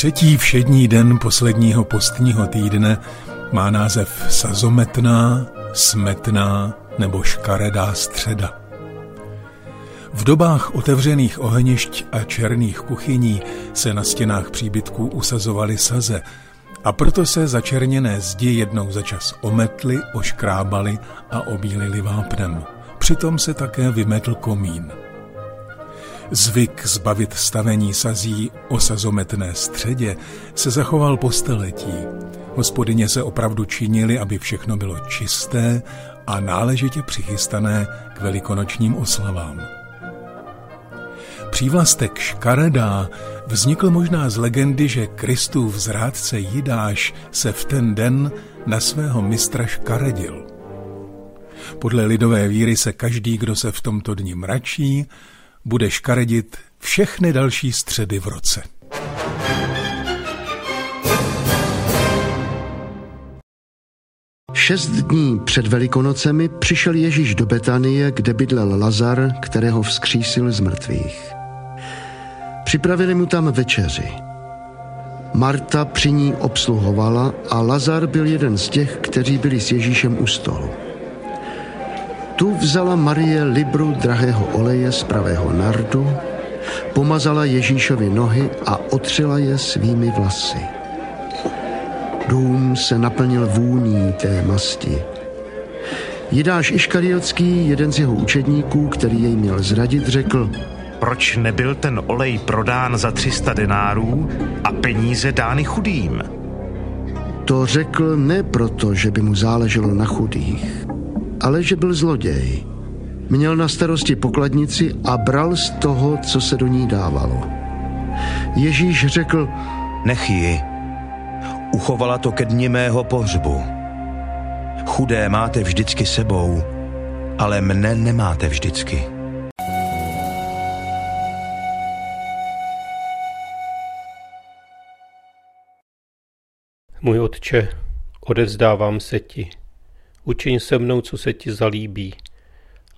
Třetí všední den posledního postního týdne má název sazometná, smetná nebo škaredá středa. V dobách otevřených ohnišť a černých kuchyní se na stěnách příbytků usazovaly saze a proto se začerněné zdi jednou za čas ometly, oškrábaly a obílily vápnem. Přitom se také vymetl komín. Zvyk zbavit stavení sazí o sazometné středě se zachoval po staletí. Hospodyně se opravdu činili, aby všechno bylo čisté a náležitě přichystané k velikonočním oslavám. Přívlastek škaredá vznikl možná z legendy, že Kristův zrádce Jidáš se v ten den na svého mistra škaredil. Podle lidové víry se každý, kdo se v tomto dni mračí, bude škaredit všechny další středy v roce. Šest dní před Velikonocemi přišel Ježíš do Betanie, kde bydlel Lazar, kterého vzkřísil z mrtvých. Připravili mu tam večeři. Marta při ní obsluhovala a Lazar byl jeden z těch, kteří byli s Ježíšem u stolu. Tu vzala Marie libru drahého oleje z pravého nardu, pomazala Ježíšovi nohy a otřela je svými vlasy. Dům se naplnil vůní té masti. Jidáš Iškariotský, jeden z jeho učedníků, který jej měl zradit, řekl, proč nebyl ten olej prodán za 300 denárů a peníze dány chudým? To řekl ne proto, že by mu záleželo na chudých, ale že byl zloděj. Měl na starosti pokladnici a bral z toho, co se do ní dávalo. Ježíš řekl, Nech ji, uchovala to ke dni mého pohřbu. Chudé máte vždycky sebou, ale mne nemáte vždycky. Můj otče, odevzdávám se ti. Učiň se mnou, co se ti zalíbí.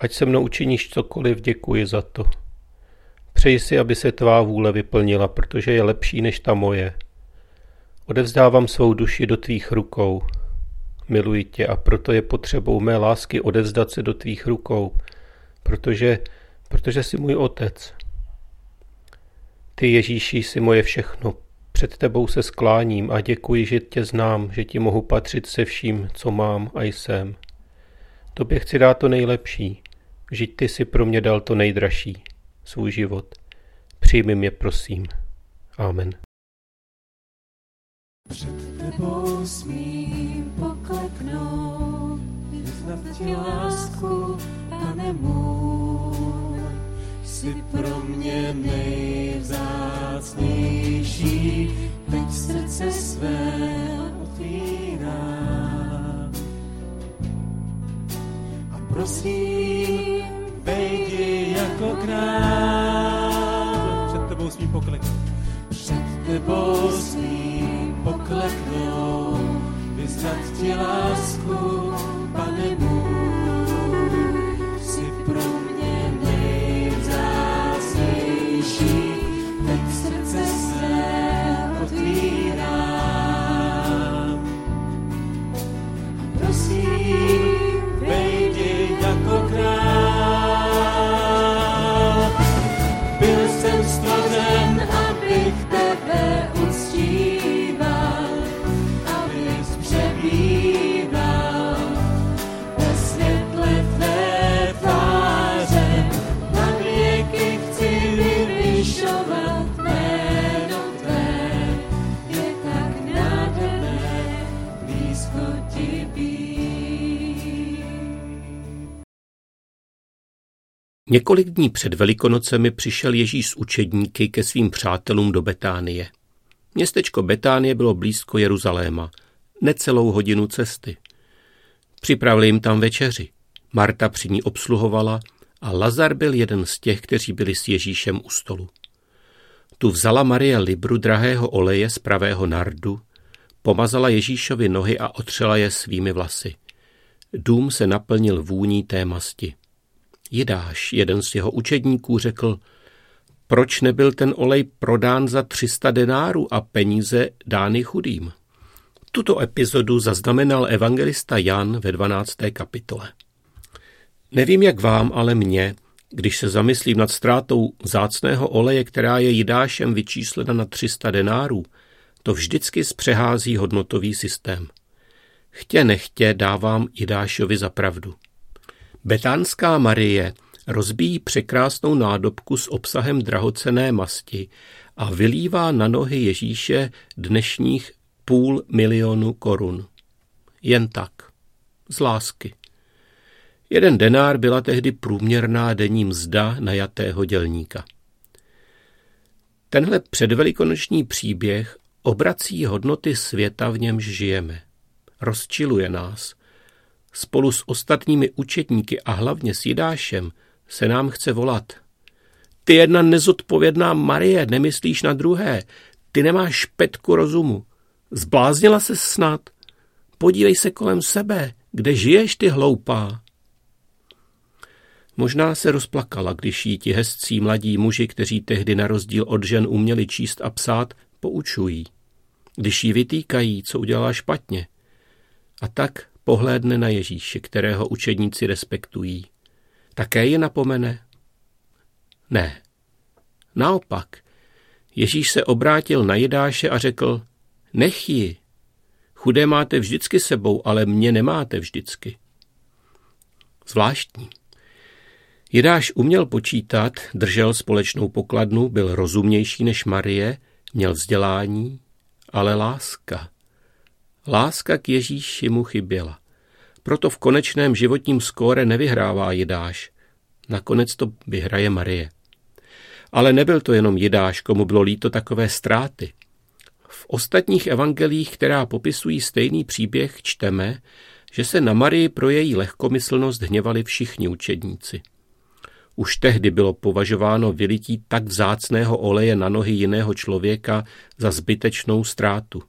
Ať se mnou učiníš cokoliv, děkuji za to. Přeji si, aby se tvá vůle vyplnila, protože je lepší než ta moje. Odevzdávám svou duši do tvých rukou. Miluji tě a proto je potřebou mé lásky odevzdat se do tvých rukou, protože, protože jsi můj otec. Ty, Ježíši, jsi moje všechno. Před tebou se skláním a děkuji, že tě znám, že ti mohu patřit se vším, co mám a jsem. Tobě chci dát to nejlepší. Žít ty si pro mě dal to nejdražší, svůj život. Přijmi mě, prosím. Amen. Před tebou smím pokleknout, vyznat ti lásku, pane můj. Jsi pro mě nejvzácnější, teď srdce své otvírám. A prosím, vejdi jako král. Před tebou smím pokleknout. Před tebou smím pokleknout, vyznat ti lásku, Několik dní před Velikonocemi přišel Ježíš s učedníky ke svým přátelům do Betánie. Městečko Betánie bylo blízko Jeruzaléma, necelou hodinu cesty. Připravili jim tam večeři. Marta při ní obsluhovala a Lazar byl jeden z těch, kteří byli s Ježíšem u stolu. Tu vzala Marie libru drahého oleje z pravého nardu, pomazala Ježíšovi nohy a otřela je svými vlasy. Dům se naplnil vůní té masti. Jidáš, jeden z jeho učedníků, řekl, proč nebyl ten olej prodán za 300 denárů a peníze dány chudým. Tuto epizodu zaznamenal evangelista Jan ve 12. kapitole. Nevím, jak vám, ale mně, když se zamyslím nad ztrátou zácného oleje, která je Jidášem vyčíslena na 300 denárů, to vždycky zpřehází hodnotový systém. Chtě nechtě dávám Jidášovi za pravdu. Betánská Marie rozbíjí překrásnou nádobku s obsahem drahocené masti a vylívá na nohy Ježíše dnešních půl milionu korun. Jen tak. Z lásky. Jeden denár byla tehdy průměrná denní mzda najatého dělníka. Tenhle předvelikonoční příběh obrací hodnoty světa, v němž žijeme. Rozčiluje nás. Spolu s ostatními učetníky a hlavně s Jidášem se nám chce volat. Ty jedna nezodpovědná Marie, nemyslíš na druhé. Ty nemáš špetku rozumu. Zbláznila se snad. Podívej se kolem sebe. Kde žiješ, ty hloupá? Možná se rozplakala, když jí ti hezcí mladí muži, kteří tehdy na rozdíl od žen uměli číst a psát, poučují. Když jí vytýkají, co udělala špatně. A tak pohlédne na Ježíše, kterého učedníci respektují. Také je napomene? Ne. Naopak, Ježíš se obrátil na Jidáše a řekl, nech ji. Chudé máte vždycky sebou, ale mě nemáte vždycky. Zvláštní. Jidáš uměl počítat, držel společnou pokladnu, byl rozumnější než Marie, měl vzdělání, ale láska. Láska k Ježíši mu chyběla. Proto v konečném životním skóre nevyhrává Jidáš. Nakonec to vyhraje Marie. Ale nebyl to jenom Jidáš, komu bylo líto takové ztráty. V ostatních evangelích, která popisují stejný příběh, čteme, že se na Marii pro její lehkomyslnost hněvali všichni učedníci. Už tehdy bylo považováno vylití tak vzácného oleje na nohy jiného člověka za zbytečnou ztrátu.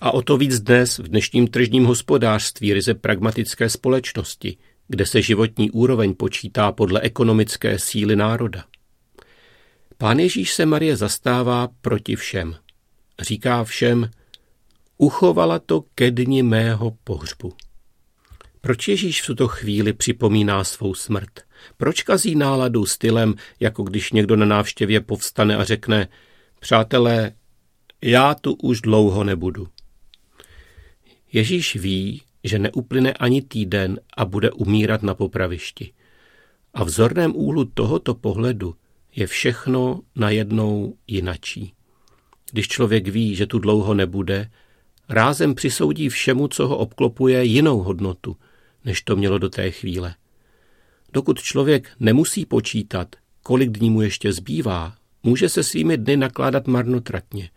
A o to víc dnes v dnešním tržním hospodářství ryze pragmatické společnosti, kde se životní úroveň počítá podle ekonomické síly národa. Pán Ježíš se Marie zastává proti všem. Říká všem, uchovala to ke dni mého pohřbu. Proč Ježíš v tuto chvíli připomíná svou smrt? Proč kazí náladu stylem, jako když někdo na návštěvě povstane a řekne, přátelé, já tu už dlouho nebudu. Ježíš ví, že neuplyne ani týden a bude umírat na popravišti. A v zorném úhlu tohoto pohledu je všechno najednou jinačí. Když člověk ví, že tu dlouho nebude, rázem přisoudí všemu, co ho obklopuje, jinou hodnotu, než to mělo do té chvíle. Dokud člověk nemusí počítat, kolik dní mu ještě zbývá, může se svými dny nakládat marnotratně.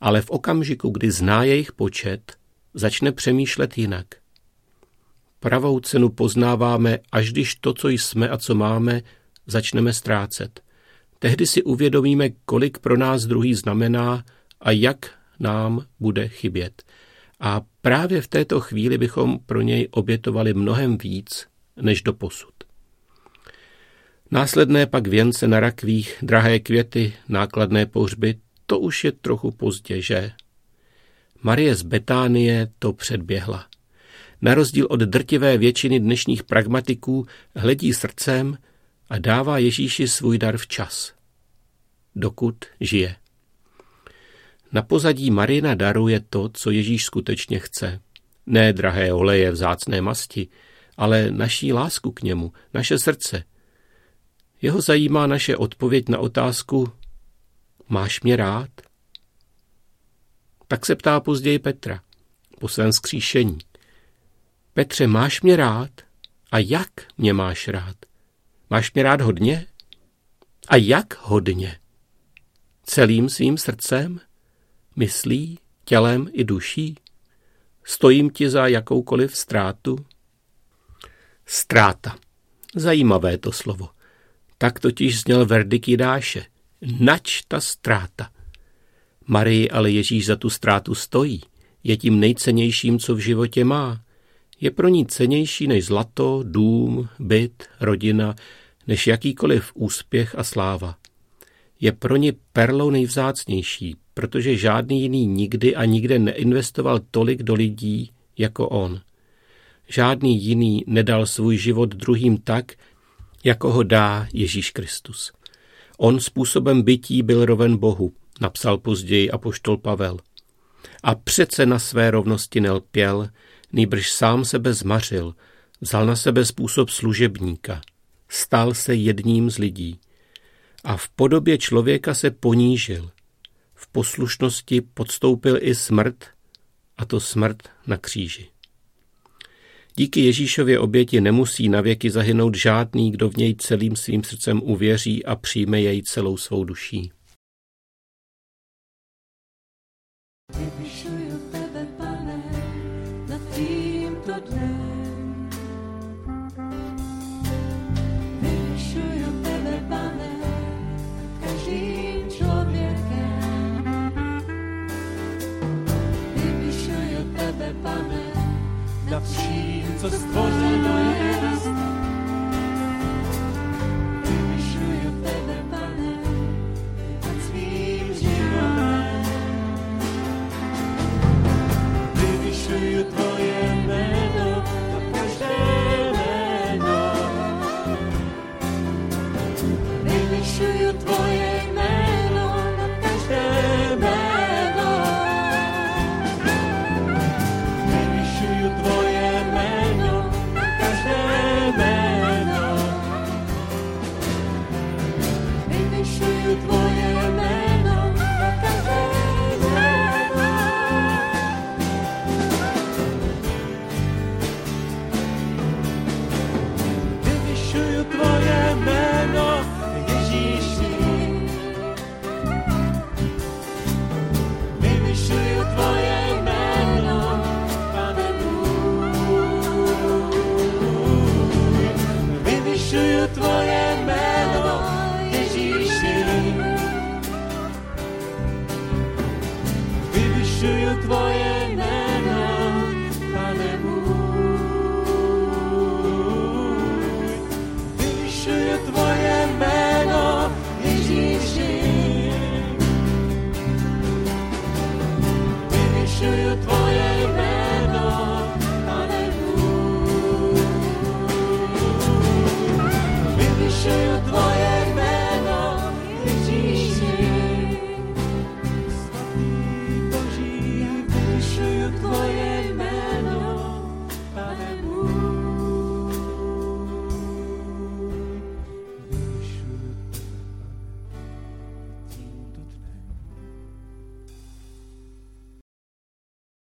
Ale v okamžiku, kdy zná jejich počet, začne přemýšlet jinak. Pravou cenu poznáváme, až když to, co jsme a co máme, začneme ztrácet. Tehdy si uvědomíme, kolik pro nás druhý znamená a jak nám bude chybět. A právě v této chvíli bychom pro něj obětovali mnohem víc než do posud. Následné pak věnce na rakvích, drahé květy, nákladné pohřby, to už je trochu pozdě, že? Marie z Betánie to předběhla. Na rozdíl od drtivé většiny dnešních pragmatiků hledí srdcem a dává Ježíši svůj dar včas. Dokud žije. Na pozadí Marina daru je to, co Ježíš skutečně chce. Ne drahé oleje vzácné masti, ale naší lásku k němu, naše srdce. Jeho zajímá naše odpověď na otázku Máš mě rád? Tak se ptá později Petra po svém skříšení. Petře, máš mě rád? A jak mě máš rád? Máš mě rád hodně? A jak hodně? Celým svým srdcem? Myslí, tělem i duší? Stojím ti za jakoukoliv ztrátu? Stráta. Zajímavé to slovo. Tak totiž zněl verdikt Jidáše. Nač ta ztráta. Marii ale Ježíš za tu ztrátu stojí. Je tím nejcennějším, co v životě má. Je pro ní cenější než zlato, dům, byt, rodina, než jakýkoliv úspěch a sláva. je pro ně perlou nejvzácnější, protože žádný jiný nikdy a nikde neinvestoval tolik do lidí jako on. Žádný jiný nedal svůj život druhým tak, jako ho dá Ježíš Kristus. On způsobem bytí byl roven Bohu, napsal později apoštol Pavel. A přece na své rovnosti nelpěl, nýbrž sám sebe zmařil, vzal na sebe způsob služebníka, stal se jedním z lidí a v podobě člověka se ponížil. V poslušnosti podstoupil i smrt, a to smrt na kříži. Díky Ježíšově oběti nemusí navěky zahynout žádný, kdo v něj celým svým srdcem uvěří a přijme jej celou svou duší. Nad vším, co stvořeno Tvoje